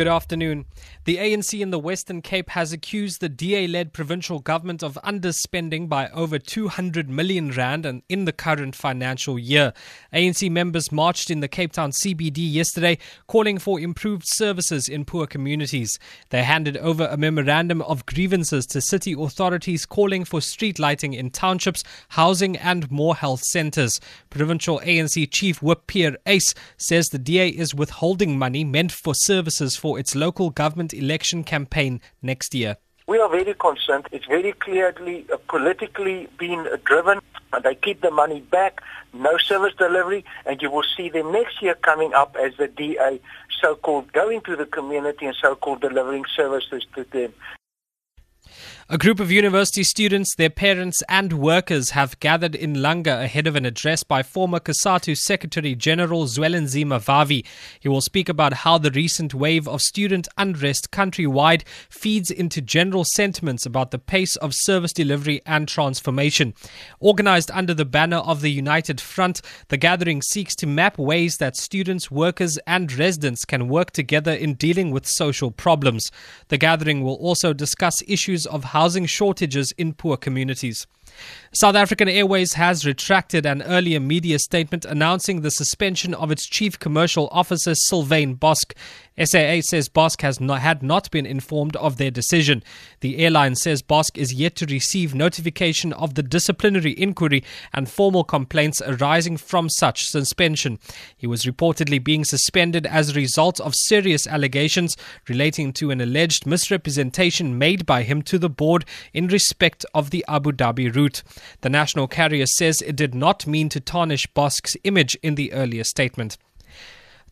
Good afternoon. The ANC in the Western Cape has accused the DA led provincial government of underspending by over 200 million rand and in the current financial year. ANC members marched in the Cape Town CBD yesterday calling for improved services in poor communities. They handed over a memorandum of grievances to city authorities calling for street lighting in townships, housing and more health centres. Provincial ANC Chief Whip Pierre Uys says the DA is withholding money meant for services for its local government election campaign next year. We are very concerned. It's very clearly uh, politically being driven. And they keep the money back, no service delivery, and you will see them next year coming up as the DA so-called going to the community and so-called delivering services to them. A group of university students, their parents, and workers have gathered in Langa ahead of an address by former COSATU Secretary General Zwelinzima Vavi. He will speak about how the recent wave of student unrest countrywide feeds into general sentiments about the pace of service delivery and transformation. Organized under the banner of the United Front, the gathering seeks to map ways that students, workers, and residents can work together in dealing with social problems. The gathering will also discuss issues of how housing shortages in poor communities. South African Airways has retracted an earlier media statement announcing the suspension of its chief commercial officer Sylvain Bosc. SAA says Bosc has not, had not been informed of their decision. The airline says Bosc is yet to receive notification of the disciplinary inquiry and formal complaints arising from such suspension. He was reportedly being suspended as a result of serious allegations relating to an alleged misrepresentation made by him to the board in respect of the Abu Dhabi route. The national carrier says it did not mean to tarnish Bosc's image in the earlier statement.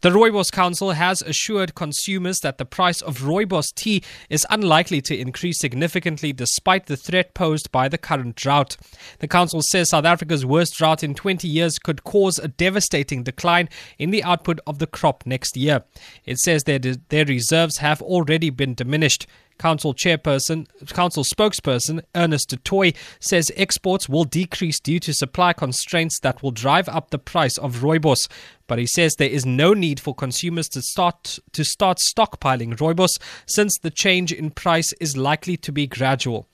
The Rooibos Council has assured consumers that the price of Rooibos tea is unlikely to increase significantly despite the threat posed by the current drought. The council says South Africa's worst drought in 20 years could cause a devastating decline in the output of the crop next year. It says their, their reserves have already been diminished. Council chairperson, council spokesperson Ernest du Toit says exports will decrease due to supply constraints that will drive up the price of rooibos. But he says there is no need for consumers to start to start stockpiling rooibos since the change in price is likely to be gradual.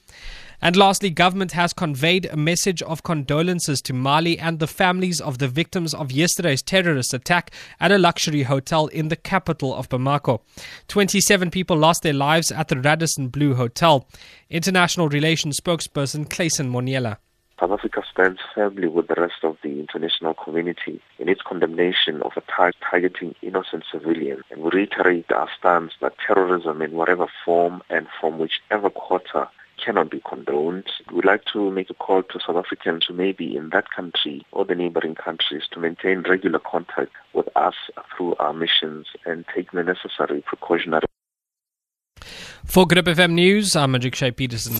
And lastly, government has conveyed a message of condolences to Mali and the families of the victims of yesterday's terrorist attack at a luxury hotel in the capital of Bamako. 27 people lost their lives at the Radisson Blu Hotel. International Relations spokesperson Clayson Monyela. South Africa stands firmly with the rest of the international community in its condemnation of attacks targeting innocent civilians. And we reiterate our stance that terrorism in whatever form and from whichever quarter cannot be condoned. We'd like to make a call to South Africans who may be in that country or the neighboring countries to maintain regular contact with us through our missions and take the necessary precautionary. For Good FM News, I'm Magic Shay Peterson.